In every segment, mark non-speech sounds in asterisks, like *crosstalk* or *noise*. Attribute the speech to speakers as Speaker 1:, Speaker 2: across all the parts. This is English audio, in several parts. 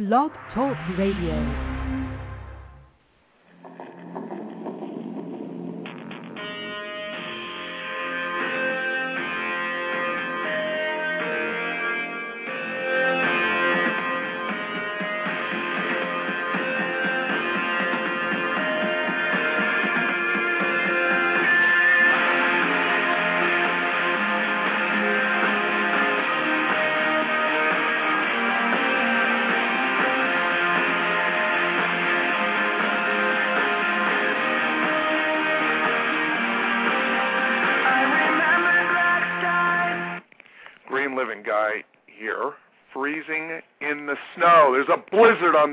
Speaker 1: Blog Talk Radio.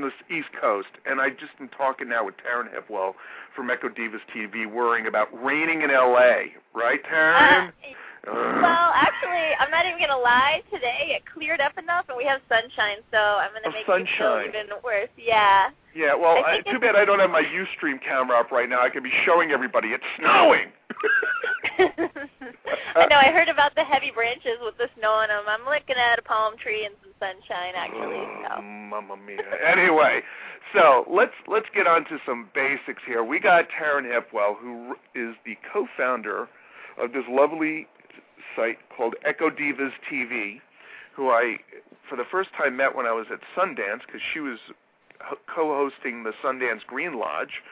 Speaker 2: Blizzard East Coast, and I just am talking now with Taryn Hipwell from EcoDivas TV, worrying about raining in L.A. Right, Taryn?
Speaker 3: Uh, well, actually, I'm not even gonna lie. Today it cleared up enough, and we have sunshine, so I'm gonna
Speaker 2: Oh,
Speaker 3: make
Speaker 2: sunshine.
Speaker 3: it feel even worse. Yeah.
Speaker 2: Yeah, well,
Speaker 3: I
Speaker 2: too bad I don't have my UStream camera up right now. I could be showing everybody it's snowing. *laughs*
Speaker 3: I know. I heard about the heavy branches with the snow on them. I'm looking at a palm tree and some sunshine, actually. So.
Speaker 2: Mamma mia. Anyway, so let's let's get on to some basics here. We got Taryn Hipwell, who is the co-founder of this lovely site called EcoDivas TV, who I for the first time met when I was at Sundance because she was co-hosting the Sundance Green Lodge.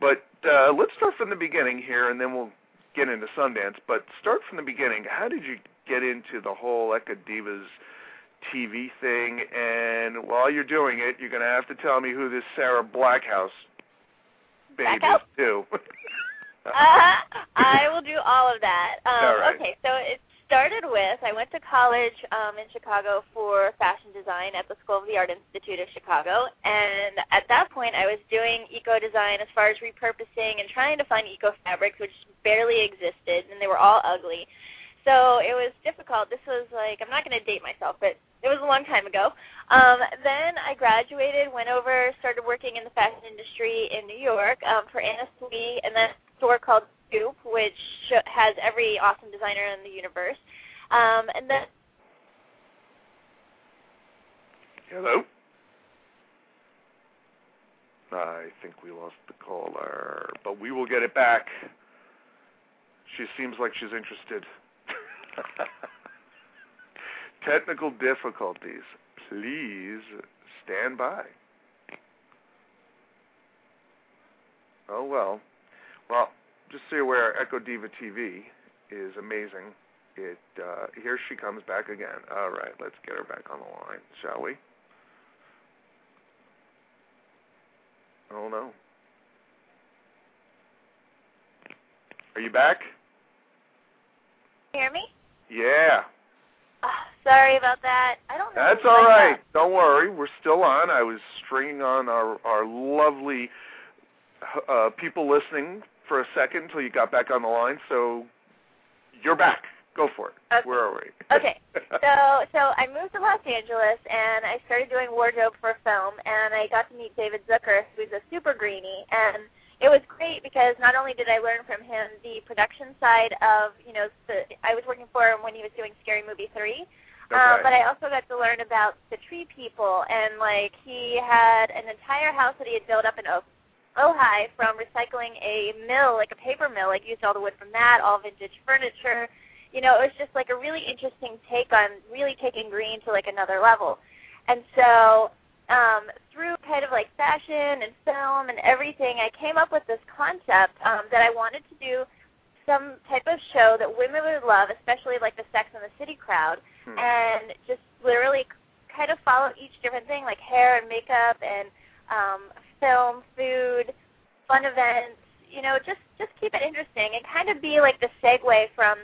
Speaker 2: But uh, let's start from the beginning here, and then we'll get into Sundance. But start from the beginning. How did you get into the whole EcoDivas TV thing? And while you're doing it, you're going to have to tell me who this Sarah Blackhouse babe
Speaker 3: Blackhouse?
Speaker 2: is too. *laughs* *laughs*
Speaker 3: Uh, I will do all of that. Um,
Speaker 2: right.
Speaker 3: Okay, so it started with I went to college um, in Chicago for fashion design at the School of the Art Institute of Chicago, and at that point I was doing eco design as far as repurposing and trying to find eco fabrics, which barely existed, and they were all ugly. So it was difficult. This was like I'm not going to date myself, but it was a long time ago. Um, then I graduated, went over, started working in the fashion industry in New York um, for Anna Sui, and then a store called Scoop, which has every awesome designer in the universe. Um, and then
Speaker 2: Hello. I think we lost the caller, but we will get it back. She seems like she's interested. *laughs* Technical difficulties. Please stand by. Oh well. Well, just so you're aware, EcoDiva TV is amazing. It uh, here she comes back again. All right, let's get her back on the line, shall we? Oh no. Are you back?
Speaker 3: can you hear me?
Speaker 2: Yeah.
Speaker 3: Sorry about that. I don't know.
Speaker 2: That's all right. that- Don't worry. We're still on. I was stringing on our our lovely uh, people listening for a second until you got back on the line. So you're back. Go for it.
Speaker 3: Okay.
Speaker 2: Where are we?
Speaker 3: Okay. So so I moved to Los Angeles and I started doing wardrobe for film and I got to meet David Zucker, who's a super greenie, and it was great because not only did I learn from him the production side of you know the I was working for him when he was doing Scary Movie three. Um,
Speaker 2: Okay.
Speaker 3: but I also got to learn about the tree people, and like he had an entire house that he had built up in o- Ojai from recycling a mill, like a paper mill, like used all the wood from that, all vintage furniture. You know, it was just like a really interesting take on really taking green to like another level. And so um, through kind of like fashion and film and everything, I came up with this concept um, that I wanted to do some type of show that women would love, especially like the Sex and the City crowd,
Speaker 2: Hmm.
Speaker 3: and just literally kind of follow each different thing, like hair and makeup and um, film, food, fun events. You know, just just keep it interesting and kind of be like the segue from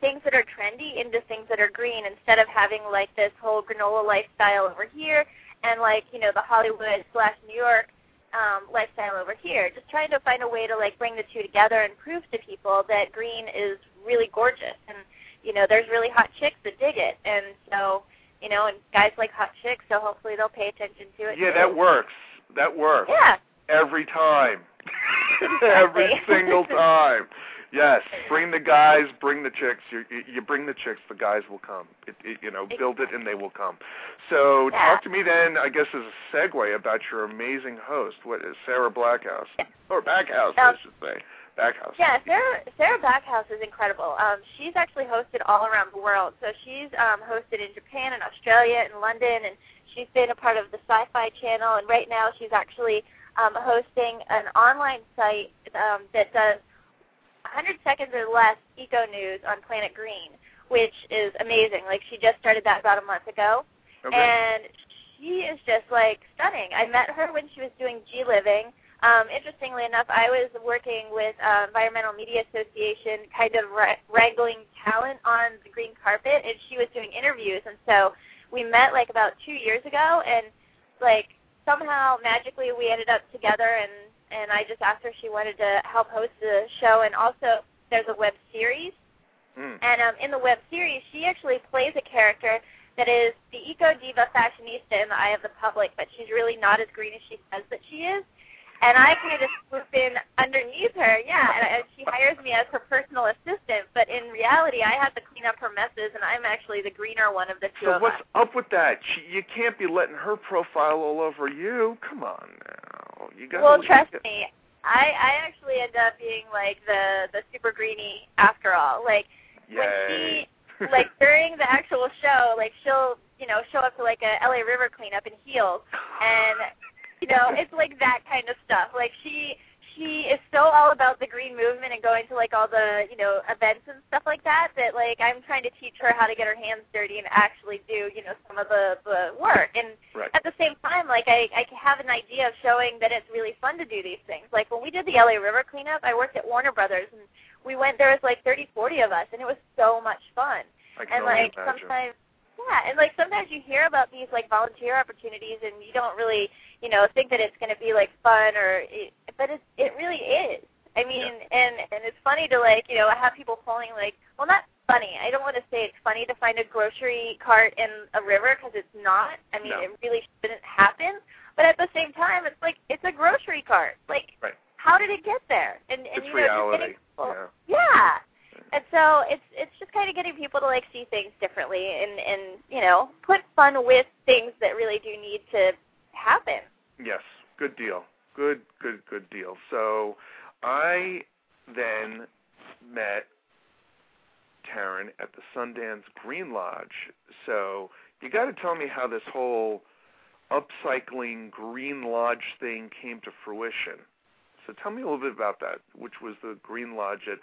Speaker 3: things that are trendy into things that are green instead of having like this whole granola lifestyle over here and like you know the Hollywood slash New York um, lifestyle over here. Just trying to find a way to like bring the two together and prove to people that green is really gorgeous and you know there's really hot chicks that dig it and so you know and guys like hot chicks so hopefully they'll pay attention to it.
Speaker 2: yeah,
Speaker 3: too.
Speaker 2: that works. That works.
Speaker 3: Yeah.
Speaker 2: Every time. *laughs* Every *laughs* single time. Yes, bring the guys, bring the chicks. You, you bring the chicks, the guys will come. It, it, you know, build it and they will come. So
Speaker 3: Yeah.
Speaker 2: talk to me then. I guess as a segue about your amazing host. What is Sarah Blackhouse or Backhouse? I
Speaker 3: Um,
Speaker 2: should say Backhouse.
Speaker 3: Yeah, Sarah Sarah Backhouse is incredible. Um, she's actually hosted all around the world. So she's um, hosted in Japan and Australia and London, and she's been a part of the Sci-Fi Channel. And right now, she's actually um, hosting an online site um, that does 100 seconds or less eco news on Planet Green, which is amazing. Like she just started that about a month ago,
Speaker 2: Okay.
Speaker 3: and she is just like stunning. I met her when she was doing G Living. Um, interestingly enough, I was working with uh, Environmental Media Association, kind of wra- wrangling talent on the green carpet, and she was doing interviews. And so we met like about two years ago, and like somehow magically we ended up together, and and I just asked her if she wanted to help host the show, and also there's a web series
Speaker 2: Mm.
Speaker 3: and um, in the web series, she actually plays a character that is the eco diva fashionista in the eye of the public, but she's really not as green as she says that she is. And I kind of swoop in underneath her, yeah, and, and she hires me as her personal assistant. But in reality, I have to clean up her messes, and I'm actually the greener one of the two
Speaker 2: So
Speaker 3: of
Speaker 2: what's
Speaker 3: us.
Speaker 2: up with that? She, you can't be letting her profile all over you. Come on now. You got
Speaker 3: Well, trust me, I I actually end up being like the the super greenie after all. Like when she *laughs* like during the actual show, like she'll you know show up to like a LA River cleanup in heels, and you know it's like that kind of stuff. Like she she is so all about the green movement and going to like all the you know events and stuff like that that like I'm trying to teach her how to get her hands dirty and actually do you know some of the the work and
Speaker 2: right.
Speaker 3: at the same time, like I, I have an idea of showing that it's really fun to do these things. Like when we did the LA River cleanup, I worked at Warner Brothers, and we went. There was like 30, 40 of us, and it was so much fun. And like
Speaker 2: imagine.
Speaker 3: sometimes, yeah, and like sometimes you hear about these like volunteer opportunities, and you don't really, you know, think that it's going to be like fun or, it, but it it really is. I mean, and and it's funny to like you know have people pulling like well not funny. I don't want to say it's funny to find a grocery cart in a river because it's not. I mean,
Speaker 2: No.
Speaker 3: it really shouldn't happen. But at the same time, it's like it's a grocery cart. Like,
Speaker 2: Right.
Speaker 3: how did it get there? And and
Speaker 2: it's
Speaker 3: you know, just
Speaker 2: reality.
Speaker 3: getting people,
Speaker 2: Yeah.
Speaker 3: yeah. And so it's it's just kind of getting people to like see things differently and and you know put fun with things that really do need to happen.
Speaker 2: Yes, good deal. Good, good, good deal. So I then met Taryn at the Sundance Green Lodge. So you got to tell me how this whole upcycling Green Lodge thing came to fruition. So tell me a little bit about that, which was the Green Lodge at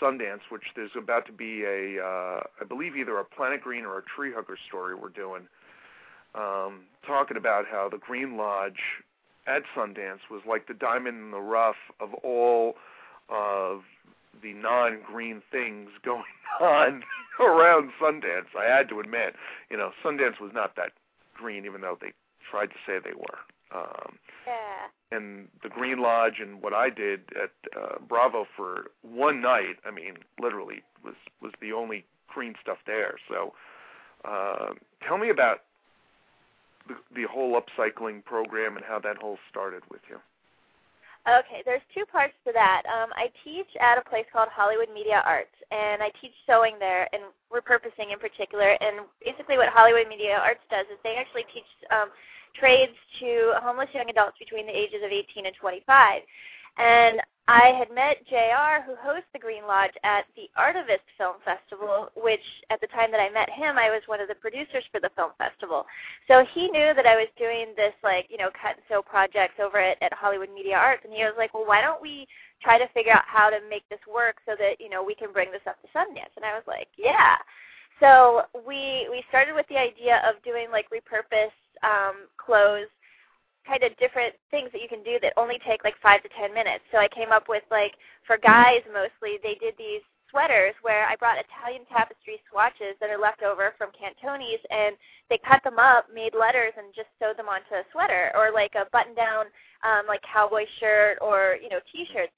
Speaker 2: Sundance, which there's about to be a, uh, I believe either a Planet Green or a Tree Hugger story we're doing, um, talking about how the Green Lodge at Sundance was like the diamond in the rough of all of the non-green things *laughs* going on *laughs* around Sundance. I had to admit, you know, Sundance was not that green, even though they tried to say they were. Um,
Speaker 3: Yeah.
Speaker 2: and the Green Lodge and what I did at uh, Bravo for one night, I mean, literally was was the only green stuff there. So, uh, tell me about the, whole upcycling program and how that whole started with you.
Speaker 3: Okay, there's two parts to that. Um, I teach at a place called Hollywood Media Arts, and I teach sewing there and repurposing in particular. And basically, what Hollywood Media Arts does is they actually teach um, trades to homeless young adults between the ages of 18 and 25. And I had met JR, who hosts the Green Lodge, at the Artivist Film Festival, which at the time that I met him, I was one of the producers for the film festival. So he knew that I was doing this, like, you know, cut and sew projects over at, at Hollywood Media Arts, and he was like, well, why don't we try to figure out how to make this work so that, you know, we can bring this up to Sundance? And I was like, yeah. So we we started with the idea of doing like repurposed um, clothes kind of different things that you can do that only take like five to ten minutes. So I came up with like for guys mostly they did these sweaters where I brought Italian tapestry swatches that are left over from Cantones and they cut them up, made letters and just sewed them onto a sweater or like a button down um like cowboy shirt or, you know, t-shirts.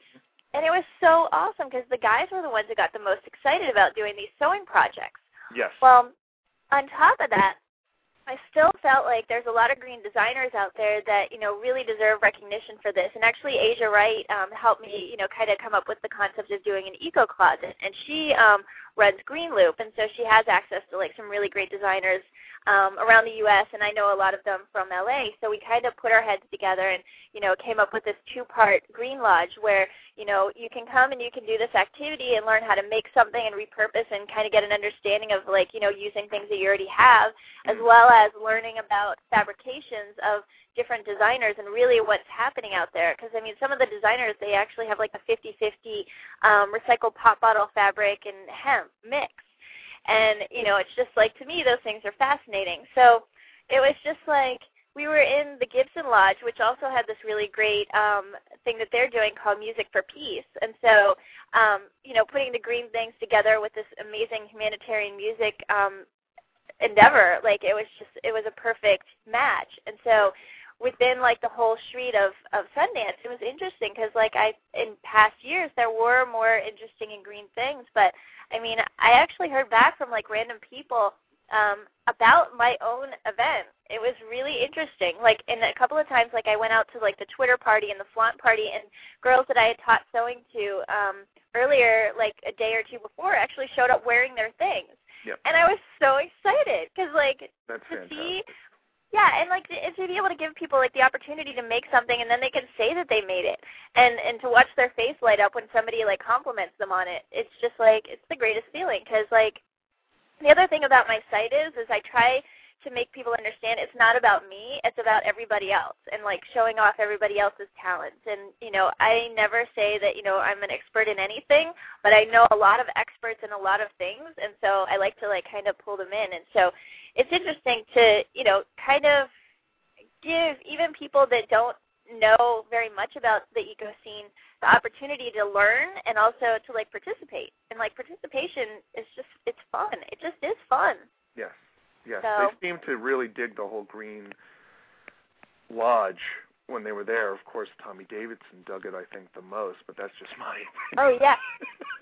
Speaker 3: And it was so awesome because the guys were the ones who got the most excited about doing these sewing projects.
Speaker 2: Yes.
Speaker 3: Well, on top of that, I still felt like there's a lot of green designers out there that you know really deserve recognition for this. And actually, Asia Wright um, helped me, you know, kind of come up with the concept of doing an eco closet. And she um, runs Green Loop, and so she has access to like some really great designers um, around the U.S. and I know a lot of them from LA. So we kind of put our heads together and you know came up with this two-part Green Lodge where you know you can come and you can do this activity and learn how to make something and repurpose and kind of get an understanding of like you know using things that you already have, as
Speaker 2: Mm-hmm.
Speaker 3: well as learning about fabrications of different designers and really what's happening out there. Because I mean, some of the designers they actually have like a 50-50 um, recycled pop bottle fabric and hemp mix and you know it's just like to me those things are fascinating so it was just like we were in the gibson lodge which also had this really great um thing that they're doing called music for peace and so um you know putting the green things together with this amazing humanitarian music um endeavor like it was just it was a perfect match and so within like the whole street of of Sundance. It was interesting because like I in past years there were more interesting and green things, but I mean I actually heard back from like random people um about my own event. It was really interesting. Like and a couple of times like I went out to like the Twitter party and the flaunt party and girls that I had taught sewing to um earlier like a day or two before actually showed up wearing their things.
Speaker 2: Yep.
Speaker 3: And I was so excited because like
Speaker 2: That's
Speaker 3: to
Speaker 2: fantastic.
Speaker 3: see yeah, and like to, to be able to give people like the opportunity to make something, and then they can say that they made it, and and to watch their face light up when somebody like compliments them on it. It's just like it's the greatest feeling because like the other thing about my site is is I try to make people understand it's not about me, it's about everybody else and like showing off everybody else's talents. And you know, I never say that, you know, I'm an expert in anything, but I know a lot of experts in a lot of things and so I like to like kind of pull them in. And so it's interesting to, you know, kind of give even people that don't know very much about the eco scene the opportunity to learn and also to like participate. And like participation is just it's fun. It just is fun.
Speaker 2: Yes. Yes.
Speaker 3: So-
Speaker 2: They seem to really dig the whole green lodge when they were there. Of course, Tommy Davidson dug it, I think, the most, but that's just *laughs* my.
Speaker 3: Oh yeah.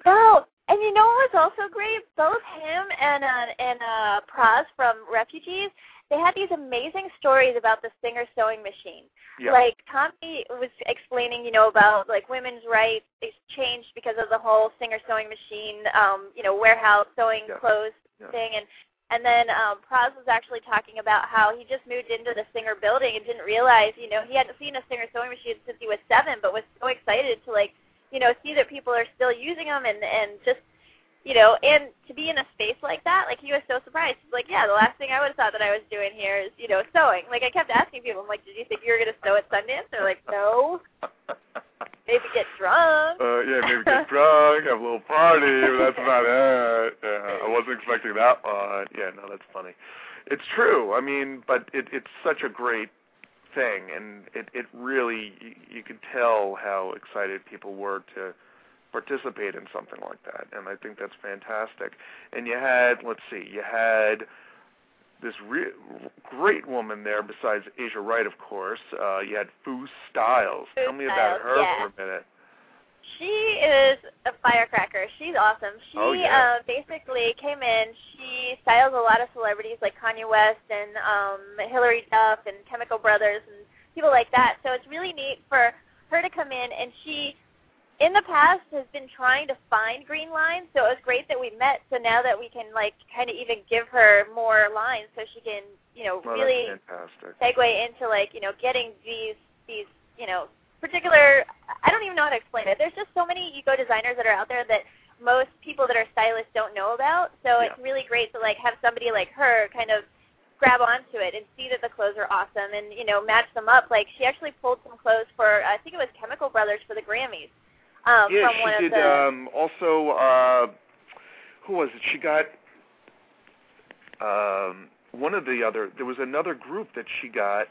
Speaker 3: No, and you know what was also great? Both him and uh, and uh, Pras from Refugees, they had these amazing stories about the Singer sewing machine.
Speaker 2: Yeah.
Speaker 3: Like Tommy was explaining, you know, about like women's rights. They changed because of the whole Singer sewing machine, um, you know, warehouse sewing
Speaker 2: Yeah.
Speaker 3: clothes
Speaker 2: Yeah.
Speaker 3: thing, and and then um, Pras was actually talking about how he just moved into the Singer building and didn't realize, you know, he hadn't seen a Singer sewing machine since he was seven, but was so excited to like, you know, see that people are still using them and and just, you know, and to be in a space like that, like he was so surprised. He's like, yeah, the last thing I would have thought that I was doing here is, you know, sewing. Like I kept asking people, I'm like, did you think you were gonna sew at Sundance? They're like, no, maybe get drunk.
Speaker 2: Uh, yeah, maybe get drunk, have a little party, but that's about it. Yeah, I wasn't expecting that one. Yeah, no, that's funny. It's true. I mean, but it, it's such a great thing, and it, it really, you, you could tell how excited people were to participate in something like that, and I think that's fantastic. And you had, let's see, you had this re- great woman there besides Asia Wright, of course. Uh, you had Fu Styles.
Speaker 3: Fu
Speaker 2: Tell me about
Speaker 3: Styles,
Speaker 2: her
Speaker 3: yeah.
Speaker 2: for a minute.
Speaker 3: She is a firecracker. She's awesome. She
Speaker 2: Oh, yeah.
Speaker 3: uh, basically came in. She styles a lot of celebrities like Kanye West and um, Hilary Duff and Chemical Brothers and people like that. So it's really neat for her to come in and she, in the past, has been trying to find green lines. So it was great that we met. So now that we can like kind of even give her more lines so she can, you know,
Speaker 2: Well,
Speaker 3: really segue into like you know getting these these you know particular I don't even know how to explain it. There's just so many eco designers that are out there that most people that are stylists don't know about. So it's really great to like have somebody like her kind of grab onto it and see that the clothes are awesome and you know match them up. Like she actually pulled some clothes for I think it was Chemical Brothers for the Grammys. Um,
Speaker 2: yeah,
Speaker 3: from one
Speaker 2: she
Speaker 3: of
Speaker 2: did.
Speaker 3: the
Speaker 2: Um, also, uh, who was it? She got um, one of the other. There was another group that she got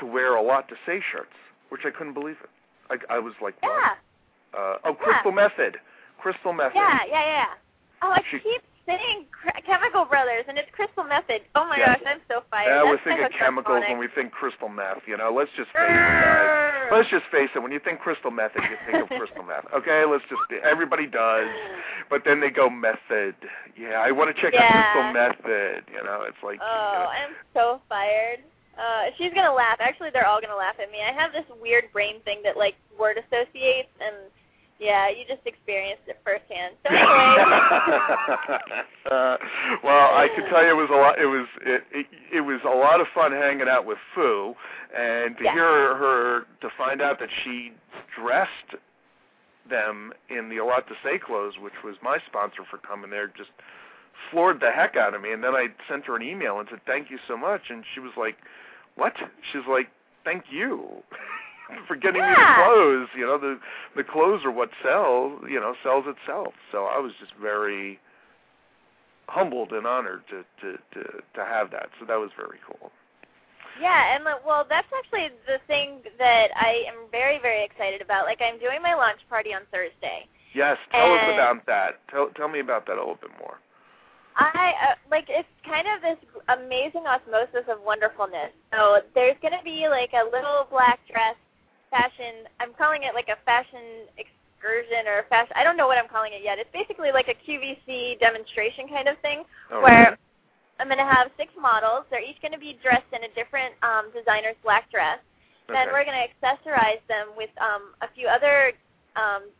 Speaker 2: to wear a lot to say shirts, which I couldn't believe it. I, I was like, what?
Speaker 3: yeah
Speaker 2: Uh, oh, Crystal Method. Crystal Method.
Speaker 3: yeah yeah yeah. Oh, I
Speaker 2: She-
Speaker 3: keep saying Cr- Chemical Brothers and it's Crystal Method. Oh my
Speaker 2: Yeah.
Speaker 3: gosh, I'm so fired.
Speaker 2: Yeah, we
Speaker 3: That's
Speaker 2: think of chemicals when we think crystal meth. You know, let's just face it, guys. let's just face it. When you think crystal method, you think of crystal meth. *laughs* Okay, let's just. Everybody does, but then they go method. Yeah, I want to check
Speaker 3: Yeah.
Speaker 2: out crystal method. You know, it's like. you
Speaker 3: Oh,
Speaker 2: know,
Speaker 3: I'm so fired. Uh, she's gonna laugh. Actually, they're all gonna laugh at me. I have this weird brain thing that like word associates, and yeah, you just experienced it firsthand. So *laughs* anyway,
Speaker 2: uh, *laughs* well, I can tell you it was a lot. It was it, it it was a lot of fun hanging out with Fu, and to
Speaker 3: Yeah.
Speaker 2: hear her to find out that she dressed them in the A Lot to Say clothes, which was my sponsor for coming there, just floored the heck out of me. And then I sent her an email and said thank you so much, and she was like, "What?" She's like, "Thank you." *laughs* *laughs* For getting me the clothes, you know the the clothes are what sells, you know, sells itself. So I was just very humbled and honored to to to to have that. So that was very cool.
Speaker 3: yeah, and like, well, that's actually the thing that I am very, very excited about. Like, I'm doing my launch party on Thursday.
Speaker 2: Yes, tell us about that. Tell tell me about that a little bit more.
Speaker 3: I uh, like it's kind of this amazing osmosis of wonderfulness. So there's going to be like a little black dress fashion. I'm calling it like a fashion excursion or fashion. I don't know what I'm calling it yet. It's basically like a QVC demonstration kind of thing
Speaker 2: All
Speaker 3: where
Speaker 2: right.
Speaker 3: I'm going to have six models. They're each going to be dressed in a different um, designer's black dress. Then we're going to accessorize them with um, a few other um,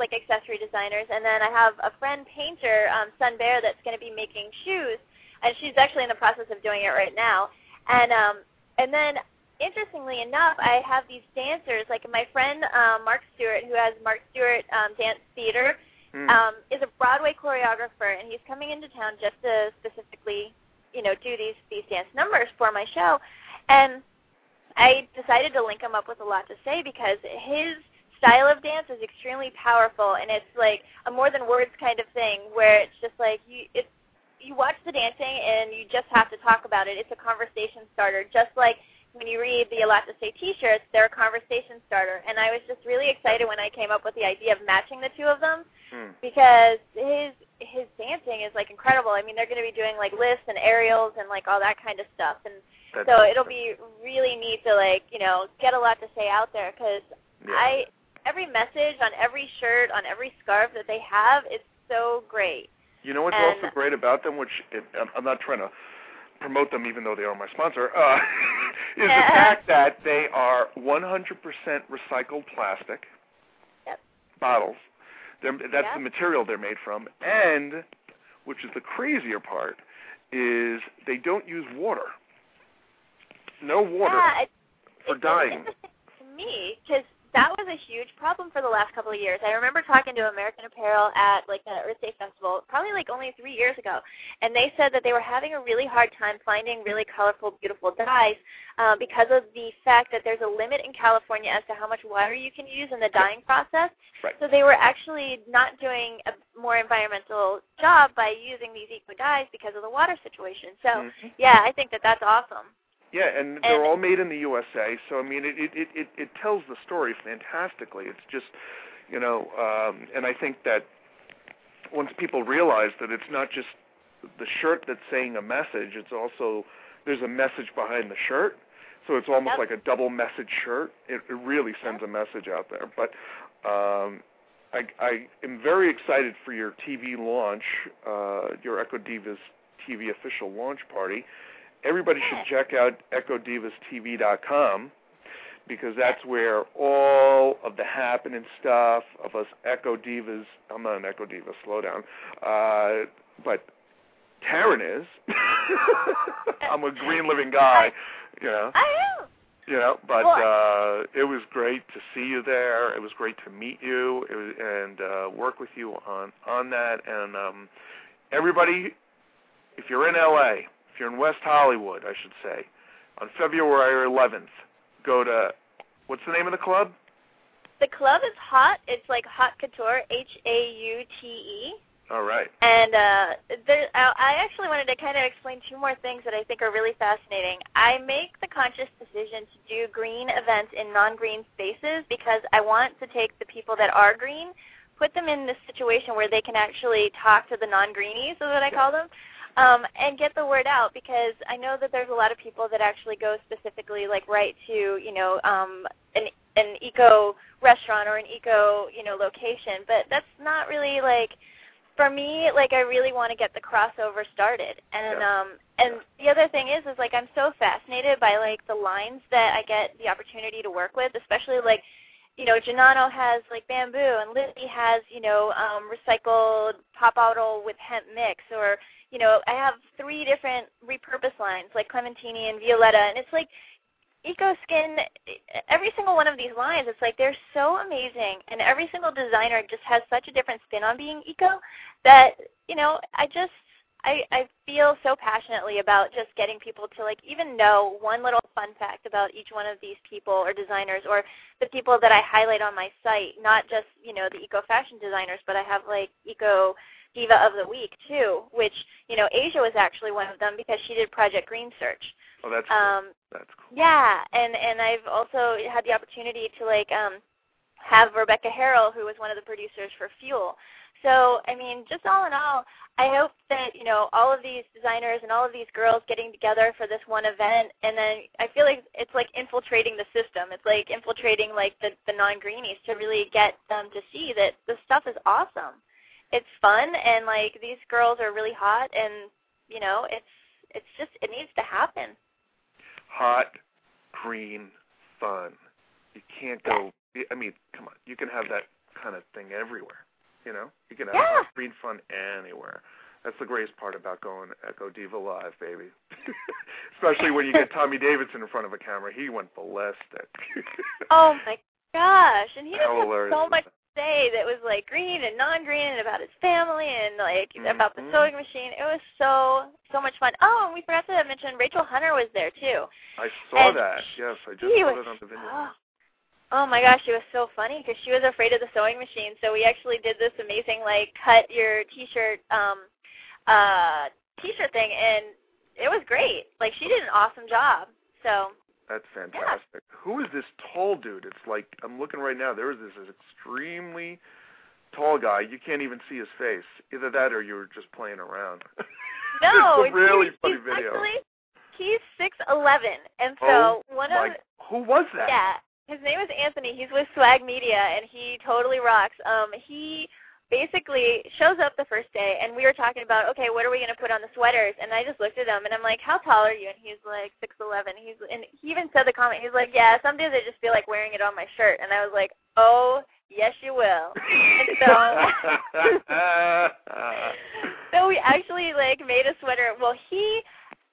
Speaker 3: like accessory designers, and then I have a friend painter, um, Sun Bear, that's going to be making shoes, and she's actually in the process of doing it right now. And um, and then interestingly enough, I have these dancers, like my friend um, Mark Stewart, who has Mark Stewart um, Dance Theater,
Speaker 2: Hmm.
Speaker 3: um, is a Broadway choreographer, and he's coming into town just to specifically, you know, do these these dance numbers for my show. And I decided to link him up with a lot to say because his style of dance is extremely powerful, and it's like a more than words kind of thing, where it's just like you it's you watch the dancing and you just have to talk about it. It's a conversation starter, just like when you read the A Lot to Say T-shirts, they're a conversation starter. And I was just really excited when I came up with the idea of matching the two of them
Speaker 2: Hmm.
Speaker 3: because his his dancing is like incredible. I mean, they're going to be doing like lifts and aerials and like all that kind of stuff, and
Speaker 2: That's-
Speaker 3: so it'll be really neat to like you know get a lot to say out there because
Speaker 2: yeah.
Speaker 3: I every message on every shirt on every scarf that they have is so great.
Speaker 2: You know what's
Speaker 3: And-
Speaker 2: also great about them, which it, I'm not trying to promote them, even though they are my sponsor, uh, *laughs* is the *laughs* fact that they are 100% recycled plastic
Speaker 3: Yep.
Speaker 2: bottles. They're, that's
Speaker 3: Yeah.
Speaker 2: the material they're made from, and which is the crazier part, is they don't use water. No water
Speaker 3: Yeah, it,
Speaker 2: for
Speaker 3: it's
Speaker 2: dyeing.
Speaker 3: interesting to me because that was a huge problem for the last couple of years. I remember talking to American Apparel at like the Earth Day Festival, probably like only three years ago, and they said that they were having a really hard time finding really colorful, beautiful dyes uh, because of the fact that there's a limit in California as to how much water you can use in the dyeing process.
Speaker 2: Right.
Speaker 3: So they were actually not doing a more environmental job by using these eco dyes because of the water situation. So
Speaker 2: Mhm.
Speaker 3: yeah, I think that that's awesome.
Speaker 2: Yeah, and they're all made in the USA. So I mean, it it it it, tells the story fantastically. It's just, you know, um, and I think that once people realize that it's not just the shirt that's saying a message, it's also there's a message behind the shirt. So it's almost
Speaker 3: Yep.
Speaker 2: like a double message shirt. It, it really sends a message out there. But um, I, I am very excited for your TV launch, uh, your EcoDivas TV official launch party everybody should check out ecodivastv.com because that's where all of the happening stuff of us EcoDivas. I'm not an EcoDiva. Slow down. Uh, but Taryn is. *laughs* I'm a green living guy. You know.
Speaker 3: I am.
Speaker 2: You know, but uh, it was great to see you there. It was great to meet you was, and uh, work with you on on that. And um, everybody, if you're in LA, you're in West Hollywood, I should say, on February 11th, go to what's the name of the club?
Speaker 3: The club is hot. It's like hot couture, H A U T E.
Speaker 2: All right.
Speaker 3: And uh, there, I I actually wanted to kind of explain two more things that I think are really fascinating. I make the conscious decision to do green events in non-green spaces because I want to take the people that are green, put them in this situation where they can actually talk to the non-greenies, is what I call them, um, and get the word out because I know that there's a lot of people that actually go specifically like right to you know um, an an eco restaurant or an eco you know location, but that's not really like for me, like I really want to get the crossover started. And
Speaker 2: Yeah.
Speaker 3: um and the other thing is is like I'm so fascinated by like the lines that I get the opportunity to work with, especially like you know, Janano has like bamboo and Lizzie has, you know, um recycled pop bottle with hemp mix or you know, I have three different repurpose lines like Clementini and Violetta and it's like EcoSkin, every single one of these lines, it's like they're so amazing, and every single designer just has such a different spin on being eco that you know I just I I feel so passionately about just getting people to like even know one little fun fact about each one of these people or designers or the people that I highlight on my site, not just you know the eco fashion designers, but I have like eco diva of the week too, which you know Asia was actually one of them because she did Project Green Search.
Speaker 2: Oh, that's cool.
Speaker 3: Um,
Speaker 2: that's cool.
Speaker 3: yeah, and and I've also had the opportunity to like um have Rebecca Harrell, who was one of the producers for Fuel. So I mean, just all in all, I hope that you know all of these designers and all of these girls getting together for this one event, and then I feel like it's like infiltrating the system. It's like infiltrating like the the non-greenies to really get them to see that the stuff is awesome. It's fun, and like these girls are really hot, and you know, it's it's just it needs to happen.
Speaker 2: Hot, green, fun. You can't go. I mean, come on. You can have that kind of thing everywhere. You know, you can have
Speaker 3: Yeah.
Speaker 2: green fun anywhere. That's the greatest part about going EcoDiva live, baby. *laughs* Especially when you get *laughs* Tommy Davidson in front of a camera. He went ballistic. *laughs*
Speaker 3: Oh my gosh! And he just
Speaker 2: How
Speaker 3: had so much
Speaker 2: that?
Speaker 3: to say that was like green and non-green and about his family and like mm-hmm. about the sewing machine. It was so so much fun. Oh, and we forgot to mention Rachel Hunter was there too.
Speaker 2: I saw
Speaker 3: And
Speaker 2: that. Yes, I just saw
Speaker 3: was
Speaker 2: it on the video.
Speaker 3: oh, oh my gosh, it was so funny because she was afraid of the sewing machine. So we actually did this amazing like cut your t-shirt um uh t-shirt thing and it was great. Like she did an awesome job. So
Speaker 2: That's fantastic. Who is this tall dude? It's like I'm looking right now. There is this extremely tall guy. You can't even see his face. Either that or you were just playing around. *laughs*
Speaker 3: No,
Speaker 2: it's a really
Speaker 3: he's,
Speaker 2: funny
Speaker 3: he's
Speaker 2: video.
Speaker 3: Actually, he's six eleven, and so
Speaker 2: Oh,
Speaker 3: one of
Speaker 2: who was that?
Speaker 3: yeah, his name is Anthony. He's with Swag Media, and he totally rocks. Um, he basically shows up the first day, and we were talking about okay, what are we gonna put on the sweaters? And I just looked at him, and I'm like, how tall are you? And he's like six eleven. He's and he even said the comment. He's like, yeah, some days I just feel like wearing it on my shirt, and I was like, oh. Yes, you will. And so, *laughs* *laughs* so we actually like made a sweater. Well, he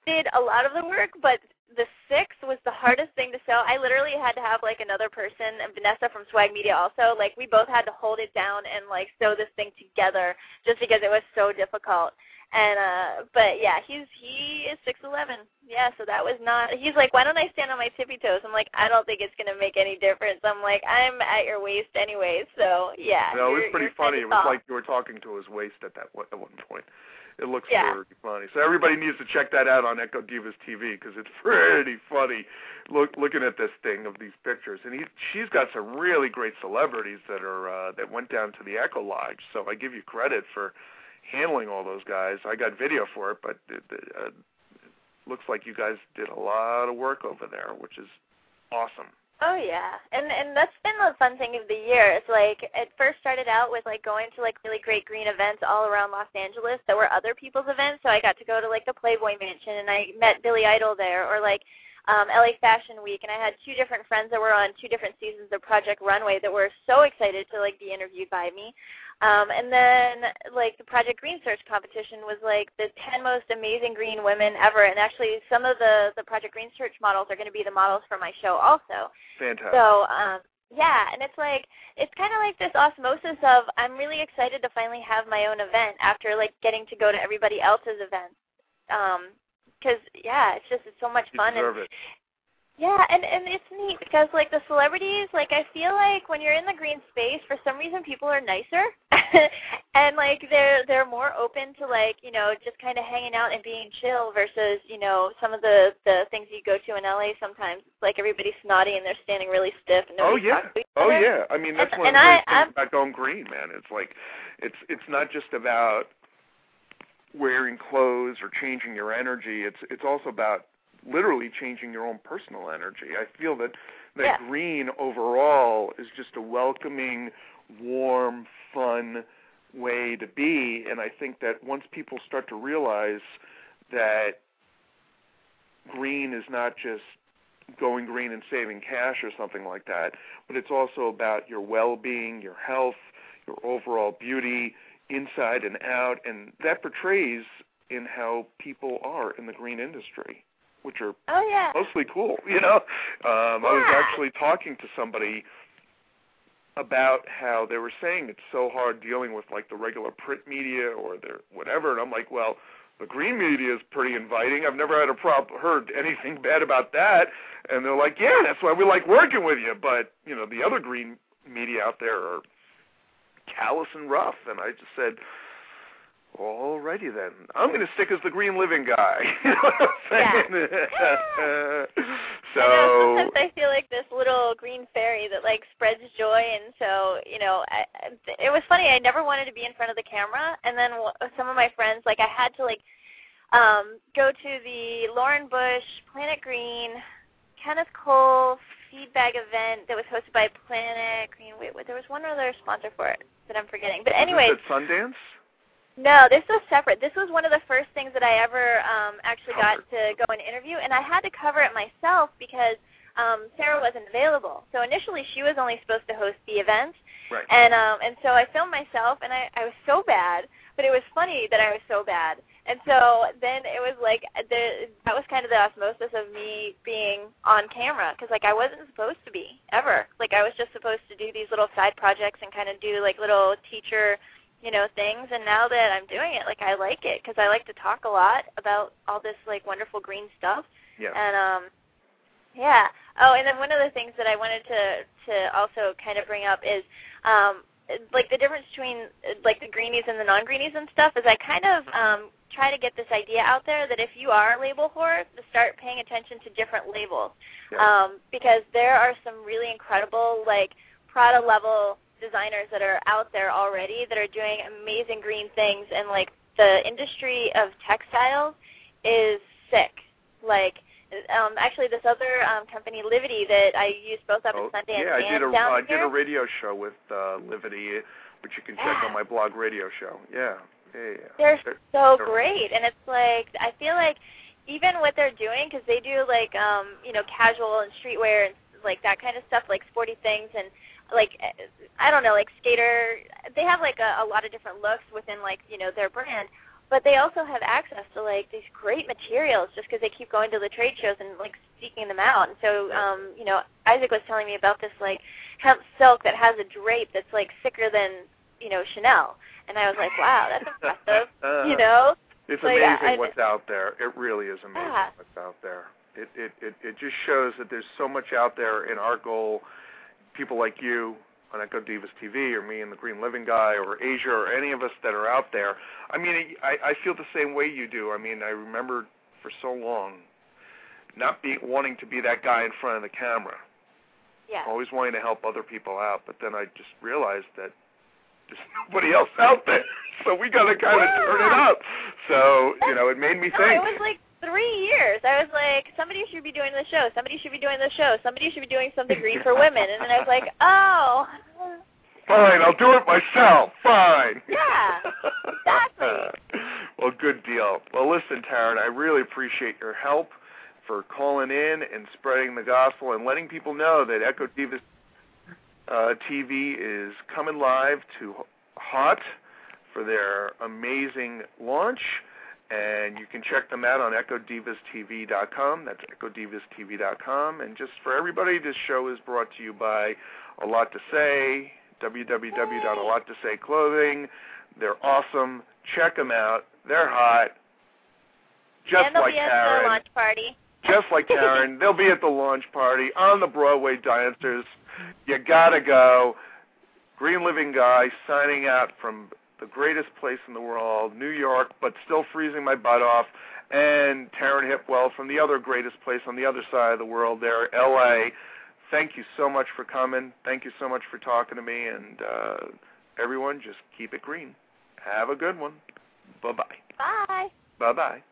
Speaker 3: did a lot of the work, but the six was the hardest thing to sew. I literally had to have like another person, and Vanessa from Swag Media also. Like we both had to hold it down and like sew this thing together just because it was so difficult. And uh but yeah, he's he is six eleven. Yeah, so that was not he's like, Why don't I stand on my tippy toes? I'm like, I don't think it's gonna make any difference. I'm like, I'm at your waist anyway, so yeah.
Speaker 2: no, it was pretty funny. It was
Speaker 3: soft.
Speaker 2: like you were talking to his waist at that at one point. It looks
Speaker 3: Yeah.
Speaker 2: pretty funny. So everybody needs to check that out on EcoDivas TV because it's *laughs* pretty funny. Look, looking at this thing of these pictures, and he, she's got some really great celebrities that are uh, that went down to the Echo Lodge. So I give you credit for handling all those guys. I got video for it, but it, it, uh, it looks like you guys did a lot of work over there, which is awesome.
Speaker 3: Oh yeah, and and that's been the fun thing of the year. It's like it first started out with like going to like really great green events all around Los Angeles that were other people's events. So I got to go to like the Playboy Mansion and I met Billy Idol there, or like um, LA Fashion Week, and I had two different friends that were on two different seasons of Project Runway that were so excited to like be interviewed by me. Um, and then like the Project Green Search competition was like the 10 most amazing green women ever, and actually some of the the Project Green Search models are going to be the models for my show also.
Speaker 2: Fantastic.
Speaker 3: So um, yeah, and it's like it's kind of like this osmosis of I'm really excited to finally have my own event after like getting to go to everybody else's events. Um, because yeah, it's just it's so much
Speaker 2: you
Speaker 3: fun and
Speaker 2: it.
Speaker 3: yeah, and and it's neat because like the celebrities, like I feel like when you're in the green space, for some reason people are nicer, *laughs* and like they're they're more open to like you know just kind of hanging out and being chill versus you know some of the the things you go to in LA sometimes. It's like everybody's snotty and they're standing really stiff. And
Speaker 2: Oh yeah.
Speaker 3: talks to each
Speaker 2: Oh yeah. I mean that's
Speaker 3: And-
Speaker 2: one of the
Speaker 3: I-
Speaker 2: things
Speaker 3: I'm-
Speaker 2: about going green, man. It's like it's it's not just about wearing clothes or changing your energy. It's it's also about literally changing your own personal energy. I feel that that
Speaker 3: Yeah.
Speaker 2: green overall is just a welcoming, warm, fun way to be, and I think that once people start to realize that green is not just going green and saving cash or something like that, but it's also about your well-being, your health, your overall beauty, inside and out, and that portrays in how people are in the green industry, which are
Speaker 3: Oh yeah.
Speaker 2: mostly cool. *laughs* You know, um, I was actually talking to somebody about how they were saying it's so hard dealing with like the regular print media or their whatever, and I'm like, well, the green media is pretty inviting. I've never had a prob heard anything *laughs* bad about that, and they're like, yeah, that's why we like working with you. But you know, the other green media out there are callous and rough, and I just said. Alrighty then. I'm going to stick as the green living guy. *laughs* You know what I'm saying? so *laughs*
Speaker 3: I know sometimes I feel like this little green fairy that like spreads joy, and so you know, I- it was funny. I never wanted to be in front of the camera, and then some of my friends, like I had to like um go to the Lauren Bush Planet Green Kenneth Cole feedback event that was hosted by Planet Green. Wait, wait, there was one other sponsor for it that I'm forgetting. But anyway,
Speaker 2: it Sundance?
Speaker 3: no, this was separate. This was one of the first things that I ever um, actually got to go and interview, and I had to cover it myself because um, Sarah wasn't available. So initially, she was only supposed to host the event,
Speaker 2: Right.
Speaker 3: and um, and so I filmed myself, and I, I was so bad, but it was funny that I was so bad. And so then it was like the that was kind of the osmosis of me being on camera because like I wasn't supposed to be ever. Like I was just supposed to do these little side projects and kind of do like little teacher you know things and now that i'm doing it like i like it because i like to talk a lot about all this like wonderful green stuff
Speaker 2: Yeah.
Speaker 3: and um yeah oh and then one of the things that i wanted to to also kind of bring up is um like the difference between like the greenies and the non greenies and stuff is i kind of um try to get this idea out there that if you are a label whore to start paying attention to different labels um because there are some really incredible like Prada level designers that are out there already that are doing amazing green things and like the industry of textiles is sick. Like um actually this other um company Livity that I use both up
Speaker 2: Oh,
Speaker 3: in Sundance
Speaker 2: yeah, I
Speaker 3: and
Speaker 2: did a
Speaker 3: down
Speaker 2: I did a radio show with uh Livity, which you can check
Speaker 3: Yeah.
Speaker 2: on my *sighs* blog radio show. Yeah. Yeah.
Speaker 3: They're
Speaker 2: They're-
Speaker 3: so
Speaker 2: they're-
Speaker 3: great, and it's like I feel like even what they're doing because they do like um you know casual and streetwear and like that kind of stuff, like sporty things and like eh, I don't know, like skater. They have like a, a lot of different looks within like you know their brand, but they also have access to like these great materials just because they keep going to the trade shows and like seeking them out. And so um you know Isaac was telling me about this like hemp silk that has a drape that's like thicker than you know Chanel. And I was like, wow, that's impressive. *laughs* You know?
Speaker 2: It's
Speaker 3: yeah,
Speaker 2: amazing
Speaker 3: I-
Speaker 2: what's out there. It really is amazing
Speaker 3: Yeah.
Speaker 2: what's out there. It, it it it just shows that there's so much out there in our goal. People like you on EcoDivas TV, or me and the Green Living Guy, or Asia, or any of us that are out there. I mean, I I feel the same way you do. I mean, I remember for so long not be wanting to be that guy in front of the camera.
Speaker 3: Yeah.
Speaker 2: always wanting to help other people out, but then I just realized that there's nobody else out there, *laughs* so we got to kind of turn it up. So you know, it made me
Speaker 3: No,
Speaker 2: think.
Speaker 3: it was like three years. I was like, somebody should be doing the show. Somebody should be doing the show. Somebody should be doing something green for women. And then I was like, *laughs* oh,
Speaker 2: Fine, I'll do it myself. Fine.
Speaker 3: Yeah, exactly. *laughs*
Speaker 2: well, good deal. Well, listen, Taryn, I really appreciate your help for calling in and spreading the gospel and letting people know that EcoDivas uh, TV is coming live to Hot for their amazing launch. And you can check them out on EcoDivasTV.com. That's EcoDivasTV.com. And just for everybody, this show is brought to you by A Lot to Say, www.alottosay clothing. They're awesome. Check them out. They're hot. Just
Speaker 3: and they'll
Speaker 2: like
Speaker 3: be at
Speaker 2: Karen.
Speaker 3: the launch party.
Speaker 2: Just like Karen. They'll be at the launch party on the Broadway Dancers. You gotta go. Green Living Guy signing out from the greatest place in the world, New York, but still freezing my butt off. And Taryn Hipwell from the other greatest place on the other side of the world there, L.A. Thank you so much for coming. Thank you so much for talking to me. And uh, everyone, just keep it green. Have a good one. Bye-bye.
Speaker 3: Bye.
Speaker 2: Bye-bye.